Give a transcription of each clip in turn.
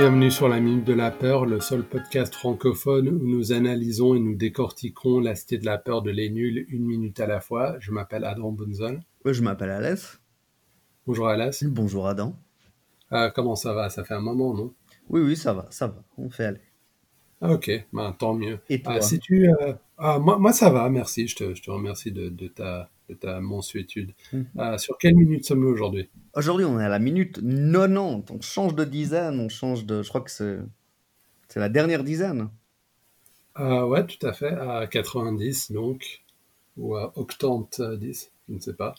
Bienvenue sur la Minute de la Peur, le seul podcast francophone où nous analysons et nous décortiquons la cité de la peur de Les Nuls une minute à la fois. Je m'appelle Adam Bunzel. je m'appelle Alès. Bonjour Alès. Bonjour Adam. Euh, comment ça va? Ça fait un moment, non? Oui, oui, ça va, ça va. On fait aller. Ah, ok, ben, tant mieux. Et toi? si tu, euh, ah, moi, moi, ça va, merci. Je te, je te remercie de, de, ta, de ta mensuétude. Mhm. sur quelle minute sommes-nous aujourd'hui? Aujourd'hui, on est à la minute 90. On change de dizaine, on change de. Je crois que c'est, c'est la dernière dizaine. Euh, ouais, tout à fait. À 90, donc. Ou à octante 10, je ne sais pas.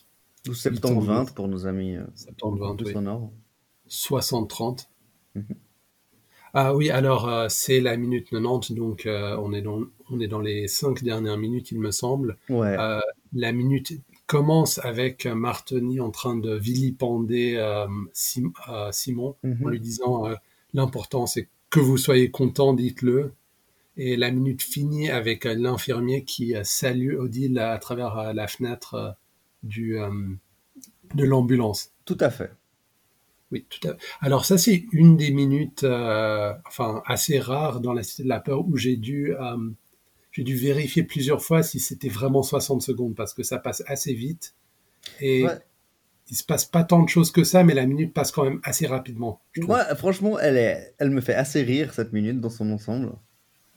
Ou 70-20 pour nos amis. 70-20, euh, oui. 60-30. Mhm. Ah oui, alors euh, c'est la minute 90, donc euh, on, est dans, on est dans les cinq dernières minutes, il me semble. Ouais. La minute commence avec Martoni en train de vilipender euh, euh, Simon en mhm. lui disant euh, l'important c'est que vous soyez content, dites-le. Et la minute finit avec l'infirmier qui salue Odile à, travers la fenêtre du, de l'ambulance. Tout à fait. Oui, tout à fait. Alors ça c'est une des minutes, enfin assez rares dans la Cité de la peur où j'ai dû j'ai dû vérifier plusieurs fois si c'était vraiment 60 secondes parce que ça passe assez vite. Et il se passe pas tant de choses que ça, mais la minute passe quand même assez rapidement. Moi, franchement, elle, est, elle me fait assez rire cette minute dans son ensemble.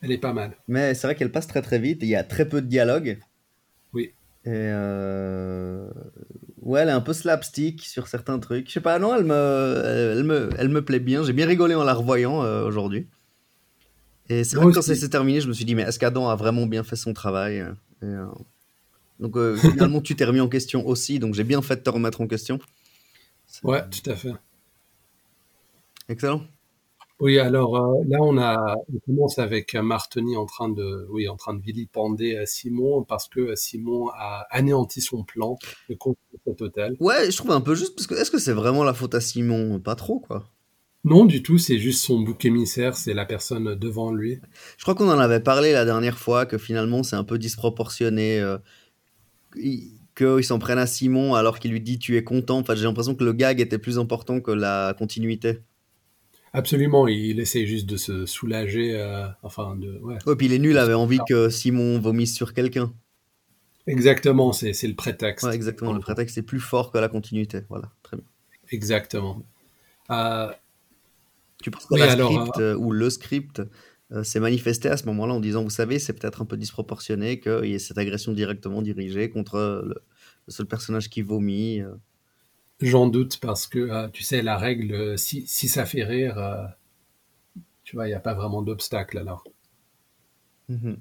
Elle est pas mal. Mais c'est vrai qu'elle passe très très vite. Il y a très peu de dialogue. Oui. Et euh... ouais, elle est un peu slapstick sur certains trucs. Je sais pas, non, elle me, elle me, elle me plaît bien. J'ai bien rigolé en la revoyant euh, aujourd'hui. Et c'est vrai que quand ça s'est terminé, je me suis dit, mais est-ce qu'Adam a vraiment bien fait son travail et, euh, Donc euh, finalement, tu t'es remis en question aussi, donc j'ai bien fait de te remettre en question. Ouais, tout à fait. Excellent. Oui, alors euh, là, on, a, on commence avec Martoni en train de, oui, en train de vilipender Simon parce que Simon a anéanti son plan de construire cet hôtel. Ouais, je trouve un peu juste parce que est-ce que c'est vraiment la faute à Simon? Pas trop, quoi. Non, du tout, c'est juste son bouc émissaire, c'est la personne devant lui. Je crois qu'on en avait parlé la dernière fois, que finalement c'est un peu disproportionné, euh, qu'ils s'en prennent à Simon alors qu'il lui dit tu es content. Enfin, j'ai l'impression que le gag était plus important que la continuité. Absolument, il essaie juste de se soulager, euh, enfin de... Ouais. Et puis les nuls avaient envie que Simon vomisse sur quelqu'un. Exactement, c'est le prétexte. Ouais, exactement, le prétexte est plus fort que la continuité, voilà, très bien. Exactement. Euh, tu penses que script, euh, ou le script euh, s'est manifesté à ce moment-là en disant, vous savez, c'est peut-être un peu disproportionné qu'il y ait cette agression directement dirigée contre le, seul personnage qui vomit euh. J'en doute parce que, tu sais, la règle, si, si ça fait rire, tu vois, il n'y a pas vraiment d'obstacle alors. Mmh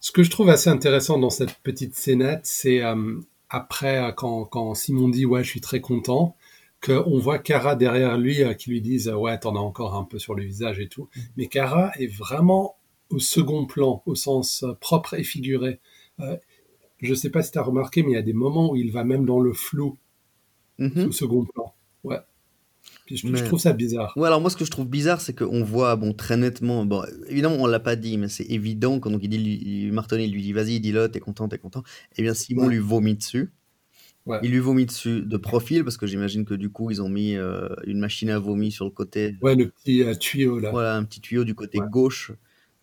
Ce que je trouve assez intéressant dans cette petite scénette, c'est après, quand, quand Simon dit, ouais, je suis très content, qu'on voit Kara derrière lui euh, qui lui disent ouais t'en as encore un peu sur le visage et tout. Mm. Mais Kara est vraiment au second plan, au sens euh, propre et figuré. Euh, je sais pas si tu as remarqué, mais il y a des moments où il va même dans le flou, mm-hmm. au second plan. Ouais. je, trouve ça bizarre. Ouais, alors moi, ce que je trouve bizarre, c'est qu'on voit, bon, très nettement, bon, évidemment, on l'a pas dit, mais c'est évident, quand donc, il dit, Martin, il lui dit, vas-y, dis-le, t'es content, t'es content. Eh bien, Simon lui vomit dessus. Il lui vomit dessus de profil, parce que j'imagine que du coup, ils ont mis euh, une machine à vomi sur le côté. Ouais, le petit euh, tuyau là. Voilà, un petit tuyau du côté gauche,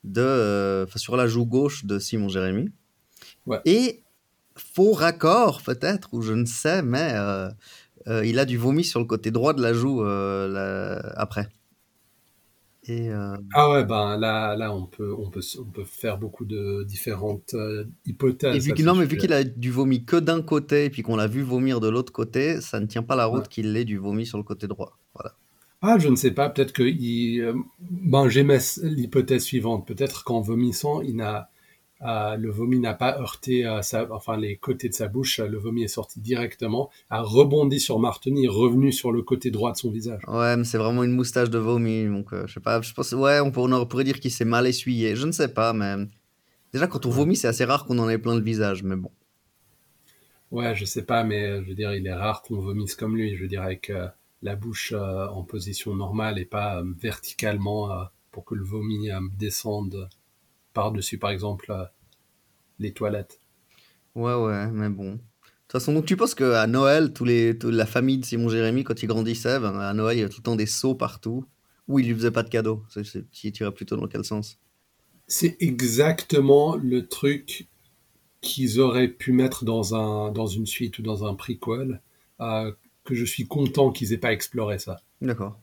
de, euh, sur la joue gauche de Simon Jérémy. Et faux raccord, peut-être, ou je ne sais, mais il a du vomi sur le côté droit de la joue après. Euh, ah ouais, ben là, là on, peut, on, peut, on peut faire beaucoup de différentes euh, hypothèses. Et vu qu'il, non, mais vu qu'il a du vomi que d'un côté et puis qu'on l'a vu vomir de l'autre côté, ça ne tient pas la route qu'il ait du vomi sur le côté droit. Voilà. Ah, je ne sais pas, peut-être que il, euh, ben, j'aimais l'hypothèse suivante. Peut-être qu'en vomissant, il n'a euh, le vomi n'a pas heurté euh, enfin les côtés de sa bouche, le vomi est sorti directement, a rebondi sur Martini, revenu sur le côté droit de son visage. Ouais, mais c'est vraiment une moustache de vomi, donc euh, je sais pas, je pense, ouais, on, pourrait, on pourrait dire qu'il s'est mal essuyé, je ne sais pas, mais déjà quand on vomit, c'est assez rare qu'on en ait plein le visage, mais bon. Ouais, je sais pas, mais je veux dire, il est rare qu'on vomisse comme lui, je veux dire, avec la bouche en position normale et pas verticalement pour que le vomi descende par-dessus, par exemple, euh, les toilettes. Ouais, ouais, mais bon. De toute façon, donc tu penses qu'à Noël, tous les, la famille de Simon Jérémy, quand il grandissait, ben, à Noël, il y a tout le temps des seaux partout. Ou il lui faisait pas de cadeau Tu irais plutôt dans quel sens? C'est exactement le truc qu'ils auraient pu mettre dans, un, dans une suite ou dans un prequel, euh, que je suis content qu'ils aient pas exploré ça. D'accord.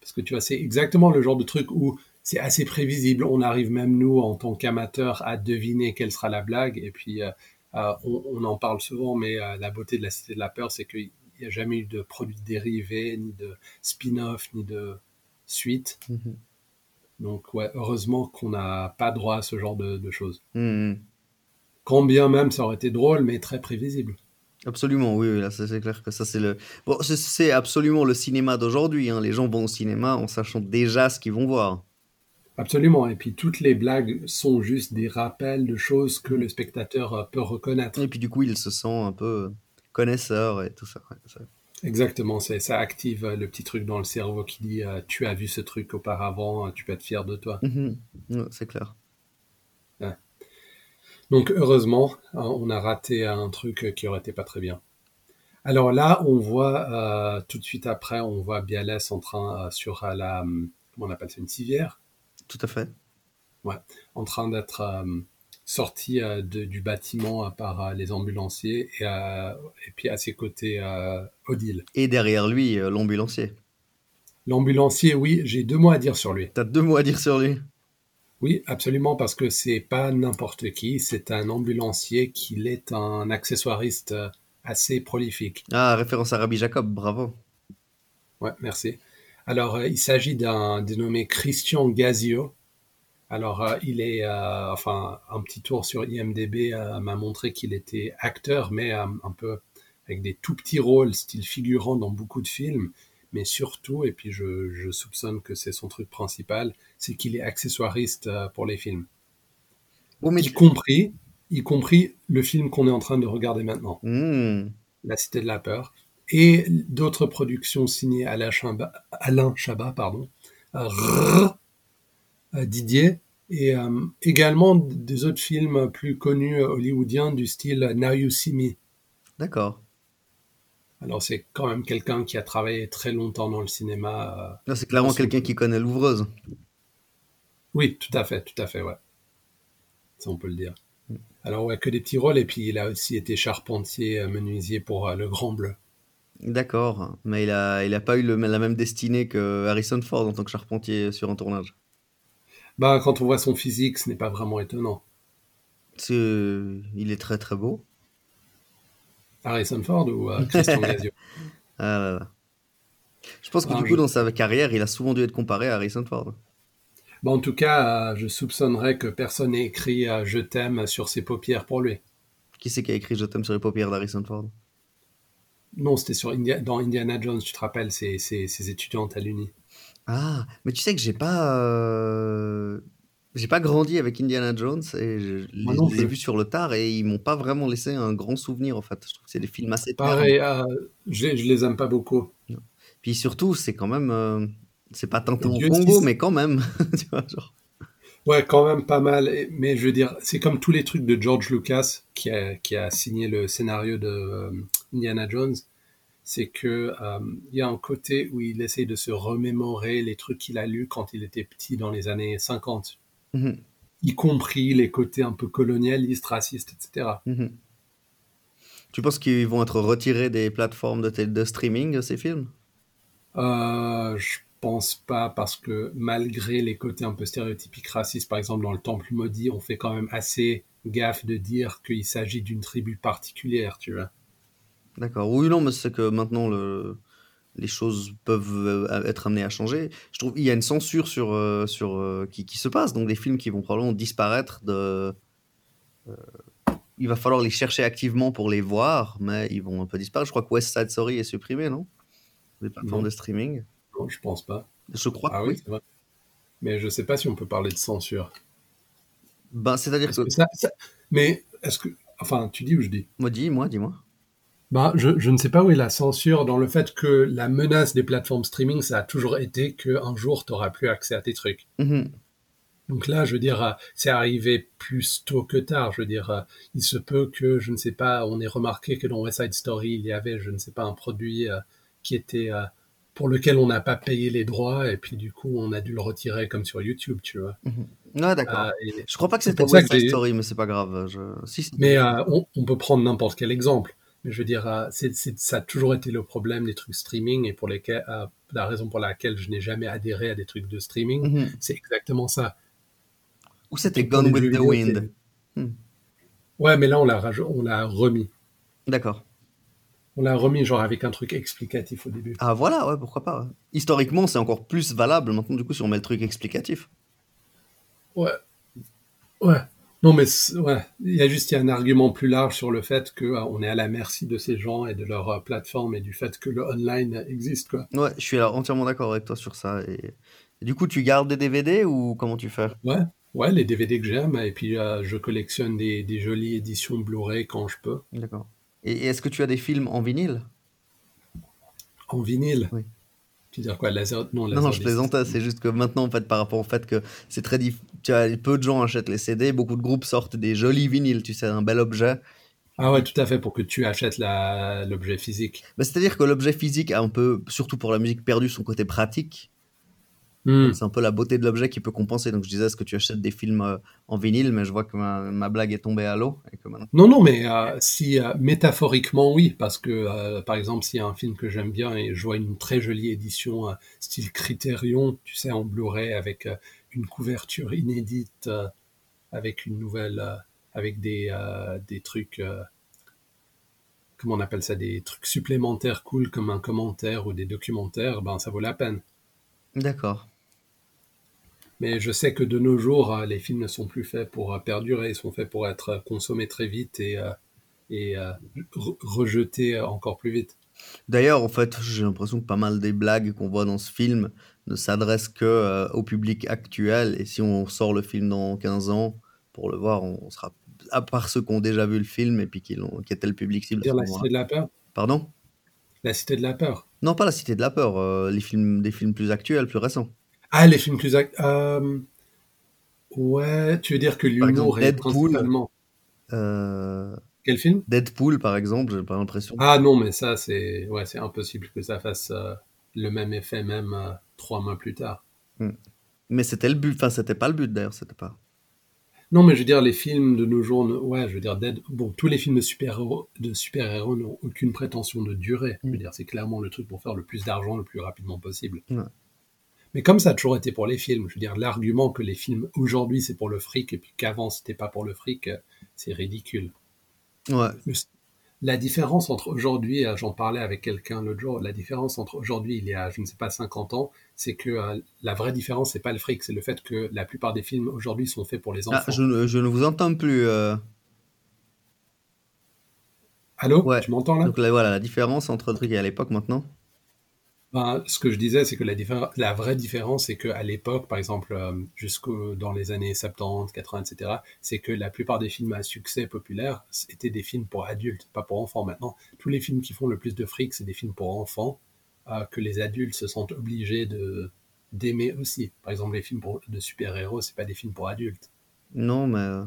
Parce que tu vois, c'est exactement le genre de truc où c'est assez prévisible. On arrive même nous, en tant qu'amateurs, à deviner quelle sera la blague. Et puis, euh, euh, on, en parle souvent, mais la beauté de la Cité de la Peur, c'est qu'il n'y a jamais eu de produits dérivés, ni de spin-off, ni de suite. Mhm. Donc, ouais, heureusement qu'on n'a pas droit à ce genre de, choses. Quand bien même ça aurait été drôle, mais très prévisible. Absolument, oui, là, c'est clair que ça, c'est le. Bon, c'est absolument le cinéma d'aujourd'hui. Hein. Les gens vont au cinéma en sachant déjà ce qu'ils vont voir. Absolument. Et puis, toutes les blagues sont juste des rappels de choses que le spectateur euh, peut reconnaître. Et puis, du coup, il se sent un peu connaisseur et tout ça. Exactement. Ça active euh, le petit truc dans le cerveau qui dit euh, Tu as vu ce truc auparavant, tu peux être fier de toi. Mhm. c'est clair. Donc heureusement, on a raté un truc qui aurait été pas très bien. Alors là, on voit euh, tout de suite après, on voit Bialès en train euh, sur euh, la, comment on appelle ça, une civière. Tout à fait. Ouais, en train d'être sorti du bâtiment par les ambulanciers et, et, puis à ses côtés Odile. Et derrière lui, l'ambulancier. L'ambulancier, oui, j'ai deux mots à dire sur lui. T'as deux mots à dire sur lui oui, absolument, parce que c'est pas n'importe qui, c'est un ambulancier qui est un accessoiriste euh, assez prolifique. Ah, référence à Rabbi Jacob, bravo. Ouais, merci. Alors, euh, il s'agit d'un dénommé Christian Gazio. Alors, euh, il est, enfin, un petit tour sur IMDb m'a montré qu'il était acteur, mais un peu avec des tout petits rôles, style figurant dans beaucoup de films mais surtout, et puis je, soupçonne que c'est son truc principal, c'est qu'il est accessoiriste euh, pour les films. y, compris, y compris le film qu'on est en train de regarder maintenant, hmm. La Cité de la Peur, et d'autres productions signées Alain Chabat, Alain Chabat pardon, euh, Didier, et euh, également des autres films plus connus hollywoodiens du style Now You See Me. D'accord. Alors c'est quand même quelqu'un qui a travaillé très longtemps dans le cinéma. Euh, c'est clairement quelqu'un qui connaît l'ouvreuse. Oui, tout à fait, tout à fait, ouais. Ça on peut le dire. Mm. Alors ouais, que des petits rôles et puis il a aussi été charpentier, menuisier pour euh, le Grand Bleu. D'accord, mais il a, il a pas eu la même destinée que Harrison Ford en tant que charpentier sur un tournage. Bah quand on voit son physique, ce n'est pas vraiment étonnant. il est très très beau. Harrison Ford ou euh, Christian Gazio? Ah Je pense que ah, du coup, dans sa carrière, il a souvent dû être comparé à Harrison Ford. en tout cas, euh, je soupçonnerais que personne n'ait écrit euh, Je t'aime sur ses paupières pour lui. Qui c'est qui a écrit Je t'aime sur les paupières d'Harrison Ford? Non, c'était sur dans Indiana Jones, tu te rappelles, ses, étudiantes à l'Uni. Ah, mais tu sais que j'ai pas. J'ai pas grandi avec Indiana Jones et je les, ai vus sur le tard et ils m'ont pas vraiment laissé un grand souvenir en fait. Je trouve que c'est des films assez Pareil, euh, je, les aime pas beaucoup. Puis surtout, c'est quand même, euh, c'est pas tant au Congo, mais quand même, tu vois, genre. Ouais, quand même pas mal. Mais je veux dire, c'est comme tous les trucs de George Lucas qui a, qui a signé le scénario de euh, Indiana Jones. C'est que il y a un côté où il essaye de se remémorer les trucs qu'il a lus quand il était petit dans les années 50 Mhm. y compris les côtés un peu colonialistes, racistes, etc. Mhm. Tu penses qu'ils vont être retirés des plateformes de, de streaming, ces films? Euh, Je pense pas, parce que malgré les côtés un peu stéréotypiques racistes, par exemple dans le Temple maudit, on fait quand même assez gaffe de dire qu'il s'agit d'une tribu particulière, tu vois. D'accord. Oui, non, mais c'est que maintenant, le les choses peuvent euh, être amenées à changer. Je trouve qu'il y a une censure sur, euh, sur, euh, qui, qui, se passe, donc des films qui vont probablement disparaître de... il va falloir les chercher activement pour les voir, mais ils vont un peu disparaître. Je crois que West Side Story est supprimé, non? Des plateformes de streaming Non, je pense pas. Je crois ah, oui. Vrai. Mais je sais pas si on peut parler de censure. Ben, c'est-à-dire que... Mais est-ce que... Enfin, tu dis ou je dis? Moi, dis, moi, dis-moi. Bah, je, je, ne sais pas où est la censure dans le fait que la menace des plateformes streaming, ça a toujours été qu'un jour, tu n'auras plus accès à tes trucs. Mm-hmm. Donc là, je veux dire, euh, c'est arrivé plus tôt que tard. Je veux dire, euh, il se peut que, je ne sais pas, on ait remarqué que dans West Side Story, il y avait, je ne sais pas, un produit euh, qui était pour lequel on n'a pas payé les droits et puis du coup on a dû le retirer comme sur YouTube, tu vois. Mhm. Ouais, d'accord. Euh, Je crois pas que c'était West Side Story, mais c'est pas grave. Je... Si, si. Mais euh, on, on peut prendre n'importe quel exemple. Mais je veux dire, euh, ça a toujours été le problème des trucs streaming et pour lesquels, euh, la raison pour laquelle je n'ai jamais adhéré à des trucs de streaming, Mhm. c'est exactement ça. Ou c'était Gone with the Wind. Ouais, mais là on l'a, raj- on l'a remis. D'accord. On l'a remis genre avec un truc explicatif au début. Ah voilà, ouais, pourquoi pas. ouais. Historiquement, c'est encore plus valable maintenant, du coup, si on met le truc explicatif. Ouais. Ouais. Non, mais ouais, il y a juste il y a un argument plus large sur le fait que euh, on est à la merci de ces gens et de leur euh, plateforme et du fait que le online existe quoi. Ouais, je suis alors entièrement d'accord avec toi sur ça. Et... et du coup, tu gardes des DVD ou comment tu fais? Ouais, ouais, les DVD que j'aime et puis euh, je collectionne des, des jolies éditions Blu-ray quand je peux D'accord. Et, et est-ce que tu as des films en vinyle? En vinyle? Oui. Tu veux dire quoi, laser Non, Non, je plaisantais. C'est juste que maintenant, en fait, par rapport au fait que c'est très diff... tu as peu de gens achètent les CD, beaucoup de groupes sortent des jolis vinyles. Tu sais, un bel objet. Ah ouais, tout à fait pour que tu achètes la- l'objet physique. Bah, C'est-à-dire que l'objet physique a un peu, surtout pour la musique, perdu son côté pratique. Hmm. C'est un peu la beauté de l'objet qui peut compenser. Donc je disais, est-ce que tu achètes des films euh, en vinyle? Mais je vois que ma, ma blague est tombée à l'eau. Maintenant... Non, non, mais euh, si euh, métaphoriquement oui, parce que par exemple, s'il y a un film que j'aime bien et je vois une très jolie édition style Criterion, tu sais, en Blu-ray avec une couverture inédite, avec une nouvelle, avec des des trucs, comment on appelle ça, des trucs supplémentaires cool comme un commentaire ou des documentaires, ben ça vaut la peine. D'accord. Mais je sais que de nos jours, euh, les films ne sont plus faits pour euh, perdurer, ils sont faits pour être euh, consommés très vite et, et re- rejetés encore plus vite. D'ailleurs, en fait, j'ai l'impression que pas mal des blagues qu'on voit dans ce film ne s'adressent que euh, au public actuel. Et si on sort le film dans 15 ans, pour le voir, on sera. À part ceux qui ont déjà vu le film et puis qui, qui étaient le public cible Dire la. Cité de la Peur Pardon? La Cité de la Peur. Non, pas La Cité de la Peur, euh, les films, des films plus actuels, plus récents. Ah, les films plus... euh, Ouais, tu veux dire que l'humour est principalement... Euh, Quel film? Deadpool, par exemple, j'ai pas l'impression. Ah non, mais ça, c'est ouais, c'est impossible que ça fasse euh, le même effet même euh, trois mois plus tard. Mais c'était le but, enfin, c'était pas le but d'ailleurs, c'était pas. Non, mais je veux dire, les films de nos jours, ouais, je veux dire, Dead... bon, tous les films de super-héros n'ont aucune prétention de durée. Je veux Mm. dire, c'est clairement le truc pour faire le plus d'argent le plus rapidement possible. Ouais. Mais comme ça a toujours été pour les films, je veux dire, l'argument que les films aujourd'hui c'est pour le fric et puis qu'avant c'était pas pour le fric, euh, c'est ridicule. Ouais. La différence entre aujourd'hui, euh, j'en parlais avec quelqu'un l'autre jour, la différence entre aujourd'hui, il y a, je ne sais pas, 50 ans, c'est que euh, la vraie différence, c'est pas le fric, c'est le fait que la plupart des films aujourd'hui sont faits pour les enfants. Ah, je, ne- je ne vous entends plus. euh. Allô? Ouais. Tu m'entends là? Donc là, voilà, la différence entre le truc et à l'époque maintenant? Ben, ce que je disais, c'est que la, vraie différence, c'est qu'à l'époque, par exemple, euh, jusqu'au dans les années 70, 80, etc., c'est que la plupart des films à succès populaire étaient des films pour adultes, pas pour enfants. Maintenant, tous les films qui font le plus de fric, c'est des films pour enfants euh, que les adultes se sentent obligés de d'aimer aussi. Par exemple, les films pour- de super-héros, c'est pas des films pour adultes. Non, mais. euh,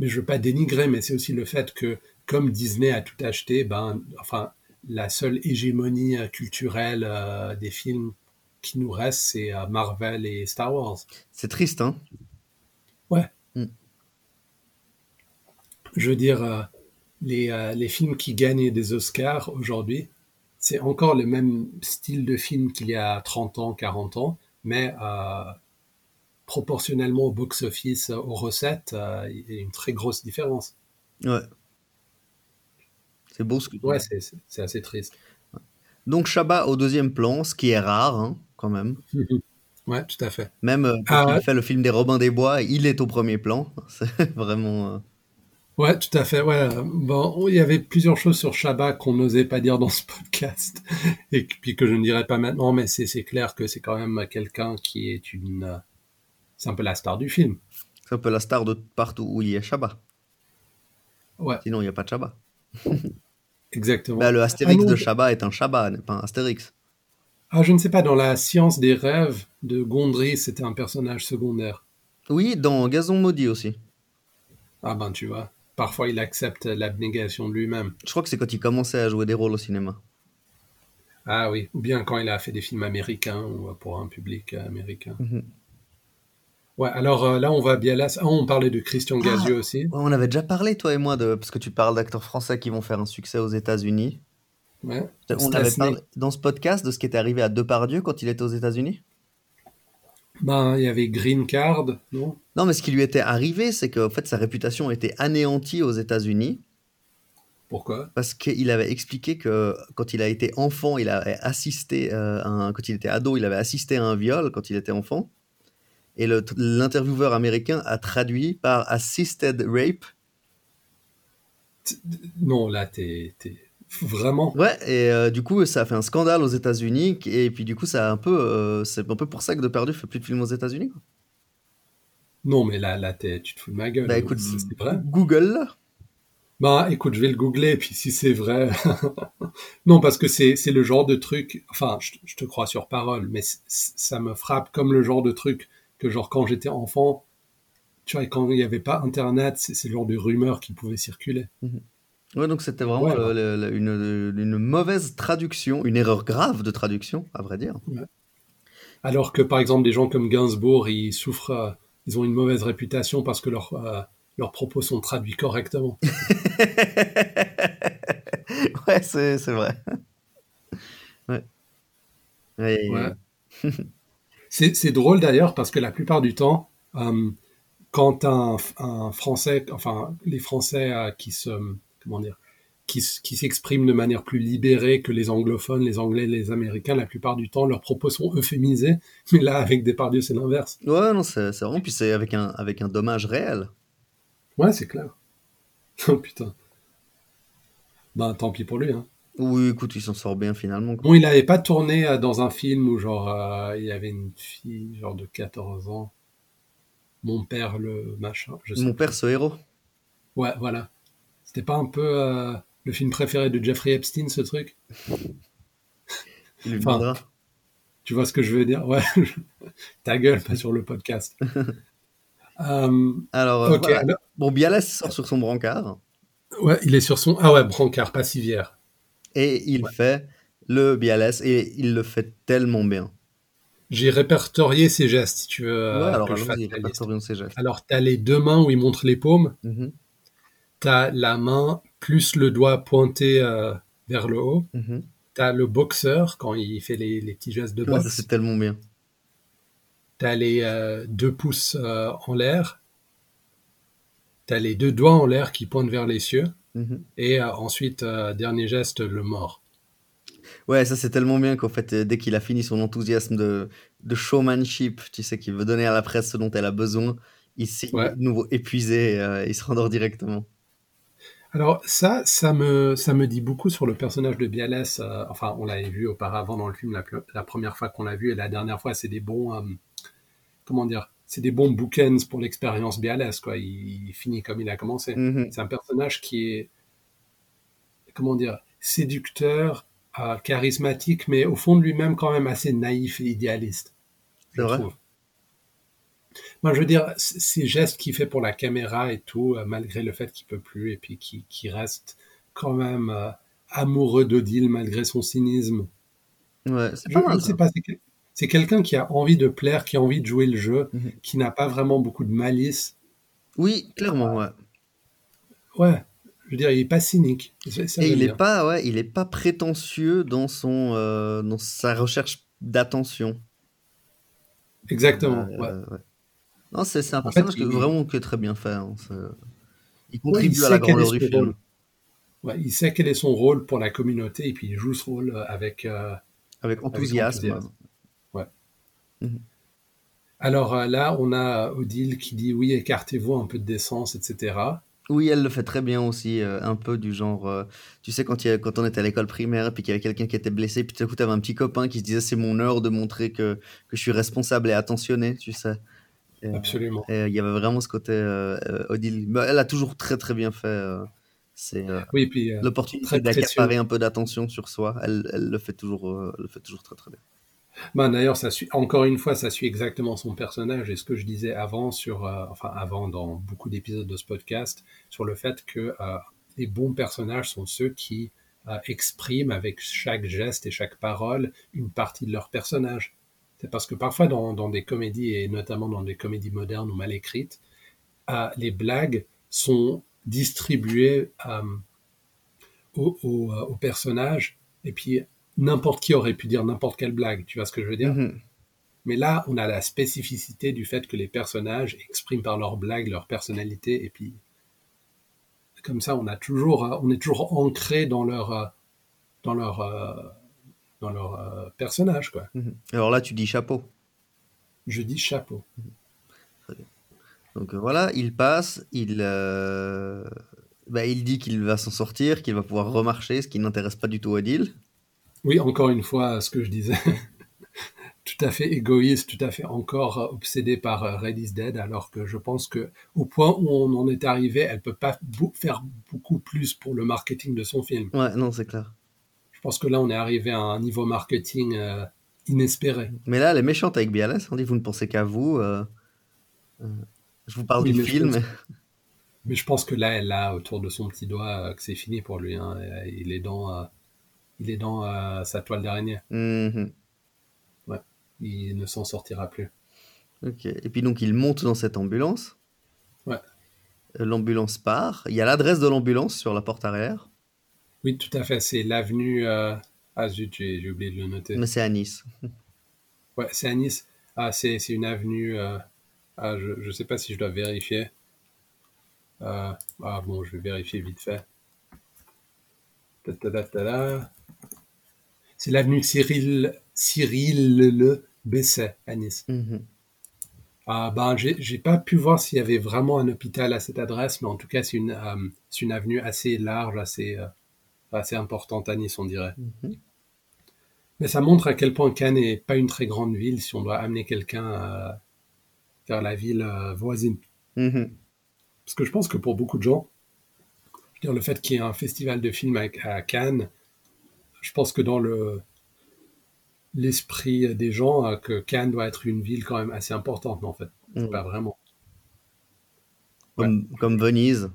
Mais je veux pas dénigrer, mais c'est aussi le fait que, comme Disney a tout acheté, ben, enfin, la seule hégémonie euh, culturelle euh, des films qui nous reste, c'est euh, Marvel et Star Wars. C'est triste, hein? Je veux dire, les, les films qui gagnent des Oscars aujourd'hui, c'est encore le même style de film qu'il y a 30 ans, 40 ans, mais euh, proportionnellement au box-office, aux recettes, il y a une très grosse différence. Ouais. C'est beau ce que tu Ouais, c'est- assez triste. Donc Chabat au deuxième plan, ce qui est rare, hein, quand même. Ouais, tout à fait. Même euh, quand Ah il ouais? fait le film des Robins des Bois, il est au premier plan. C'est vraiment. euh, Ouais, tout à fait. Ouais. Bon, il y avait plusieurs choses sur Shabbat qu'on n'osait pas dire dans ce podcast et puis que je ne dirai pas maintenant, mais c'est clair que c'est quand même quelqu'un qui est une, c'est un peu la star du film. C'est un peu la star de partout où il y a Chabat. Ouais, Sinon, il n'y a pas de Chabat. Exactement. Bah, le Astérix Ah non, de Chabat est un Chabat, n'est pas un Astérix. Ah, je ne sais pas. Dans la science des rêves de Gondry, c'était un personnage secondaire. Oui, dans Gazon maudit aussi. Ah ben, tu vois. Parfois, il accepte l'abnégation de lui-même. Je crois que c'est quand il commençait à jouer des rôles au cinéma. Ah oui, ou bien quand il a fait des films américains ou pour un public américain. Mhm. Ouais, alors euh, là, on va bien là. Ah, on parlait de Christian Ah, Gazieux aussi. On avait déjà parlé, toi et moi, de... parce que tu parles d'acteurs français qui vont faire un succès aux États-Unis. Ouais. On avait parlé dans ce podcast de ce qui était arrivé à Depardieu quand il était aux États-Unis. Ben, il y avait Green Card, non? Non, mais ce qui lui était arrivé, c'est qu'en fait, sa réputation était anéantie aux États-Unis Pourquoi? Parce qu'il avait expliqué que quand il a été enfant, il avait assisté euh, à un, quand il était ado, il avait assisté à un viol quand il était enfant. Et l'intervieweur américain a traduit par assisted rape. Non, là, t'es vraiment. Ouais, et euh, du coup, ça a fait un scandale aux États-Unis. Et puis, du coup, ça a un peu, euh, c'est un peu pour ça que Depardieu fait plus de films aux États-Unis. Non, mais là, là, tu te fous de ma gueule. Bah écoute, c'est vrai. Google. Bah, écoute, je vais le googler, puis si c'est vrai. non, parce que c'est c'est le genre de truc. Enfin, je, je te crois sur parole, mais ça me frappe comme le genre de truc que, genre, quand j'étais enfant, tu vois, quand il n'y avait pas Internet, c'est le genre de rumeurs qui pouvaient circuler. Ouais, donc c'était vraiment Ouais, le- le- le- une, une mauvaise traduction, une erreur grave de traduction, à vrai dire. Alors que, par exemple, des gens comme Gainsbourg, ils souffrent, euh, ils ont une mauvaise réputation parce que leurs euh, leurs propos sont traduits correctement. ouais, c'est vrai. Ouais. Ouais. C'est drôle d'ailleurs parce que la plupart du temps, euh, quand un, un Français, enfin les Français euh, qui se, comment dire, qui, s'expriment de manière plus libérée que les anglophones, les Anglais, les Américains, la plupart du temps leurs propos sont euphémisés. Mais là, avec Depardieu, c'est l'inverse. Ouais, non, c'est c'est vraiment, puis c'est avec un, avec un dommage réel. Ouais, c'est clair. Oh putain. Ben tant pis pour lui. Hein. Oui, écoute, il s'en sort bien finalement. quoi. Bon, il n'avait pas tourné euh, dans un film où genre euh, il y avait une fille genre de 14 ans. Mon père le machin, je sais Mon père, ce héros. Ouais, voilà. C'était pas un peu euh, le film préféré de Jeffrey Epstein, ce truc? Il Enfin. Tu vois ce que je veux dire? Ouais. Ta gueule, pas sur le podcast. Alors, euh, ok. voilà. alors- Bon, Bialès sort sur son brancard ouais, il est sur son. Ah ouais, brancard, pas civière. Et il fait le Bialès et il le fait tellement bien. J'ai répertorié ses gestes, si tu veux. ouais, euh, alors ses gestes. Alors, t'as les deux mains où il montre les paumes. Mhm, T'as la main plus le doigt pointé euh, vers le haut. mhm. T'as le boxeur quand il fait les, les petits gestes de Ouais, boxe. c'est tellement bien. T'as les euh, deux pouces euh, en l'air. T'as les deux doigts en l'air qui pointent vers les cieux. Mhm. Et euh, ensuite, euh, dernier geste, le mort. Ouais, ça c'est tellement bien qu'en fait, euh, dès qu'il a fini son enthousiasme de, de showmanship, tu sais, qu'il veut donner à la presse ce dont elle a besoin, il s'est Ouais. de nouveau épuisé, euh, il se rendort directement. Alors ça, ça me, ça me dit beaucoup sur le personnage de Bialès. euh, enfin, on l'avait vu auparavant dans le film la, première fois qu'on l'a vu et la dernière fois, c'est des bons, euh, comment dire, c'est des bons bookends pour l'expérience Bialès. Quoi. Il, il finit comme il a commencé. Mhm. C'est un personnage qui est, comment dire, séducteur, euh, charismatique, mais au fond de lui-même quand même assez naïf et idéaliste. Je vrai. trouve. Moi, je veux dire, ces gestes qu'il fait pour la caméra et tout, euh, malgré le fait qu'il peut plus, et puis qu'il reste quand même euh, amoureux d'Odile malgré son cynisme. Ouais, c'est pas mal. c'est c'est quelqu'un qui a envie de plaire, qui a envie de jouer le jeu, Mhm. qui n'a pas vraiment beaucoup de malice. Oui, clairement, ouais. Ouais, je veux dire, il est pas cynique. Ça, Et il est bien. pas, ouais, il est pas prétentieux dans son, euh, dans sa recherche d'attention. Exactement. Euh, ouais. ouais. Non, c'est un En fait, personnage que- il- vraiment qui est très bien fait. hein, Il Ouais, contribue il à la sait quel est grandeur du son film. rôle. Ouais, il sait quel est son rôle pour la communauté, et puis il joue ce rôle euh, avec. euh, Avec enthousiasme. Enthousiasme. Alors euh, là, on a Odile qui dit oui, écartez-vous un peu de décence, etc. Oui, elle le fait très bien aussi, euh, un peu du genre, euh, tu sais, quand, il y a- quand on était à l'école primaire, puis qu'il y avait quelqu'un qui était blessé, puis tout à coup, tu avais un petit copain qui se disait, c'est mon heure de montrer que, que je suis responsable et attentionné, tu sais. Et, Absolument. et il y avait vraiment ce côté, euh, Odile, bah, elle a toujours très très bien fait, c'est Oui, puis l'opportunité d'accaparer un peu d'attention sur soi, elle, elle le fait toujours, elle le fait toujours très très bien. Ben, d'ailleurs, ça suit encore une fois, ça suit exactement son personnage et ce que je disais avant sur, euh, enfin avant dans beaucoup d'épisodes de ce podcast, sur le fait que euh, les bons personnages sont ceux qui expriment avec chaque geste et chaque parole une partie de leur personnage. C'est parce que parfois dans, des comédies, et notamment dans des comédies modernes ou mal écrites, les blagues sont distribuées aux, aux, personnages, et puis n'importe qui aurait pu dire n'importe quelle blague, tu vois ce que je veux dire? Mm-hmm. Mais là, on a la spécificité du fait que les personnages expriment par leurs blagues leur personnalité, et puis comme ça, on a toujours, on est toujours ancré dans leur, dans leur, dans leur personnage, quoi. Mm-hmm. Alors là, tu dis chapeau. Je dis chapeau. Très bien. Donc voilà, il passe, il, euh, bah, il dit qu'il va s'en sortir, qu'il va pouvoir remarcher, ce qui n'intéresse pas du tout Odile. Oui, encore une fois, ce que je disais. tout à fait égoïste, tout à fait encore obsédé par euh, Red is Dead, alors que je pense que au point où on en est arrivé, elle peut pas faire beaucoup plus pour le marketing de son film. Ouais, non, c'est clair. Je pense que là, on est arrivé à un niveau marketing euh, inespéré. Mais là, elle est méchante avec Bialès. On dit, vous ne pensez qu'à vous. Je vous parle du film. mais je pense que là, elle a autour de son petit doigt euh, que c'est fini pour lui. Hein. Il est dans, euh, il est dans euh, sa toile d'araignée. Mm-hmm. Ouais, il ne s'en sortira plus. Ok. Et puis donc, il monte dans cette ambulance. Ouais. L'ambulance part. Il y a l'adresse de l'ambulance sur la porte arrière. Oui, tout à fait. C'est l'avenue. Ah zut, j'ai oublié de le noter. Mais c'est à Nice. ouais, c'est à Nice. Ah, c'est une avenue. Ah, je ne sais pas si je dois vérifier. Euh, ah bon, je vais vérifier vite fait. C'est l'avenue Cyril, Cyril Le Besset à Nice. Mm-hmm. Ah ben, j'ai pas pu voir s'il y avait vraiment un hôpital à cette adresse, mais en tout cas, c'est une, euh, une avenue assez large, assez, euh, assez importante à Nice, on dirait. Mm-hmm. Mais ça montre à quel point Cannes n'est pas une très grande ville si on doit amener quelqu'un vers la ville euh, voisine. Mm-hmm. Parce que je pense que pour beaucoup de gens, dire, le fait qu'il y ait un festival de films à, Cannes, je pense que dans le l'esprit des gens, euh, que Cannes doit être une ville quand même assez importante, mais en fait, mm. pas vraiment. Comme, Venise.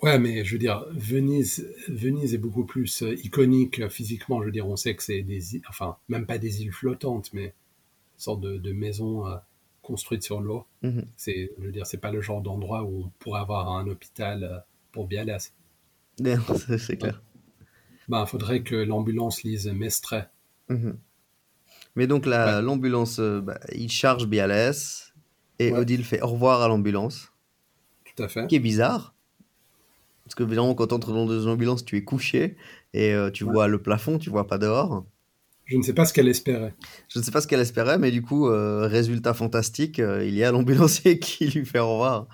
Ouais, mais je veux dire, Venise, Venise est beaucoup plus euh, iconique physiquement. Je veux dire, on sait que c'est des, enfin, même pas des îles flottantes, mais une sorte de, de maison construite sur l'eau. Mhm. C'est, je veux dire, c'est pas le genre d'endroit où on pourrait avoir un hôpital euh, pour Bialès. c'est clair. Ben, il faudrait que l'ambulance lise Mestret. Mhm. Mais donc la, l'ambulance, euh, bah, il charge Bialès et Odile fait au revoir à l'ambulance. Tout à fait. Qui est bizarre. Parce que évidemment, quand tu entres dans une ambulance, tu es couché et euh, tu vois le plafond, tu vois pas dehors. Je ne sais pas ce qu'elle espérait. Je ne sais pas ce qu'elle espérait, mais du coup, euh, résultat fantastique, euh, il y a l'ambulancier qui lui fait au revoir.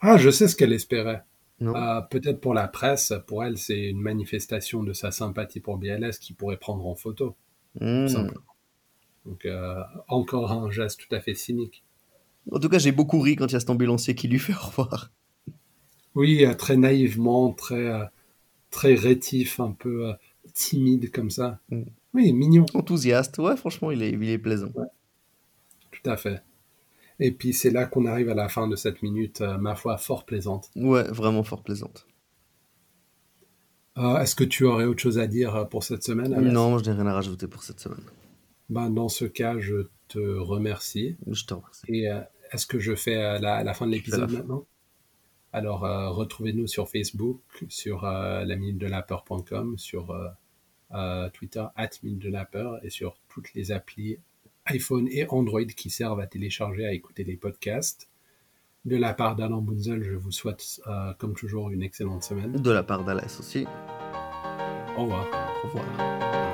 Ah, je sais ce qu'elle espérait. Euh, peut-être pour la presse, pour elle, c'est une manifestation de sa sympathie pour BLS qui pourrait prendre en photo. Hmm. Donc, encore un geste tout à fait cynique. En tout cas, j'ai beaucoup ri quand il y a cet ambulancier qui lui fait au revoir. Oui, très naïvement, très, très rétif, un peu timide comme ça. Hmm. Oui, mignon. Enthousiaste, ouais, franchement, il est, il est plaisant. Tout à fait. Et puis c'est là qu'on arrive à la fin de cette minute, euh, ma foi, fort plaisante. Ouais, vraiment fort plaisante. Euh, est-ce que tu aurais autre chose à dire euh, pour cette semaine Non, je n'ai rien à rajouter pour cette semaine. Ben, dans ce cas, je te remercie. Je te remercie. Et est-ce que je fais la, la, fin de l'épisode maintenant? Alors, retrouvez-nous sur Facebook, sur la minute de la peur.com, sur Twitter, at de la peur, et sur toutes les applis iPhone et Android qui servent à télécharger, à écouter les podcasts. De la part d'Alain Bunzel, je vous souhaite, euh, comme toujours, une excellente semaine. De la part d'Alès aussi. Au revoir. Au revoir.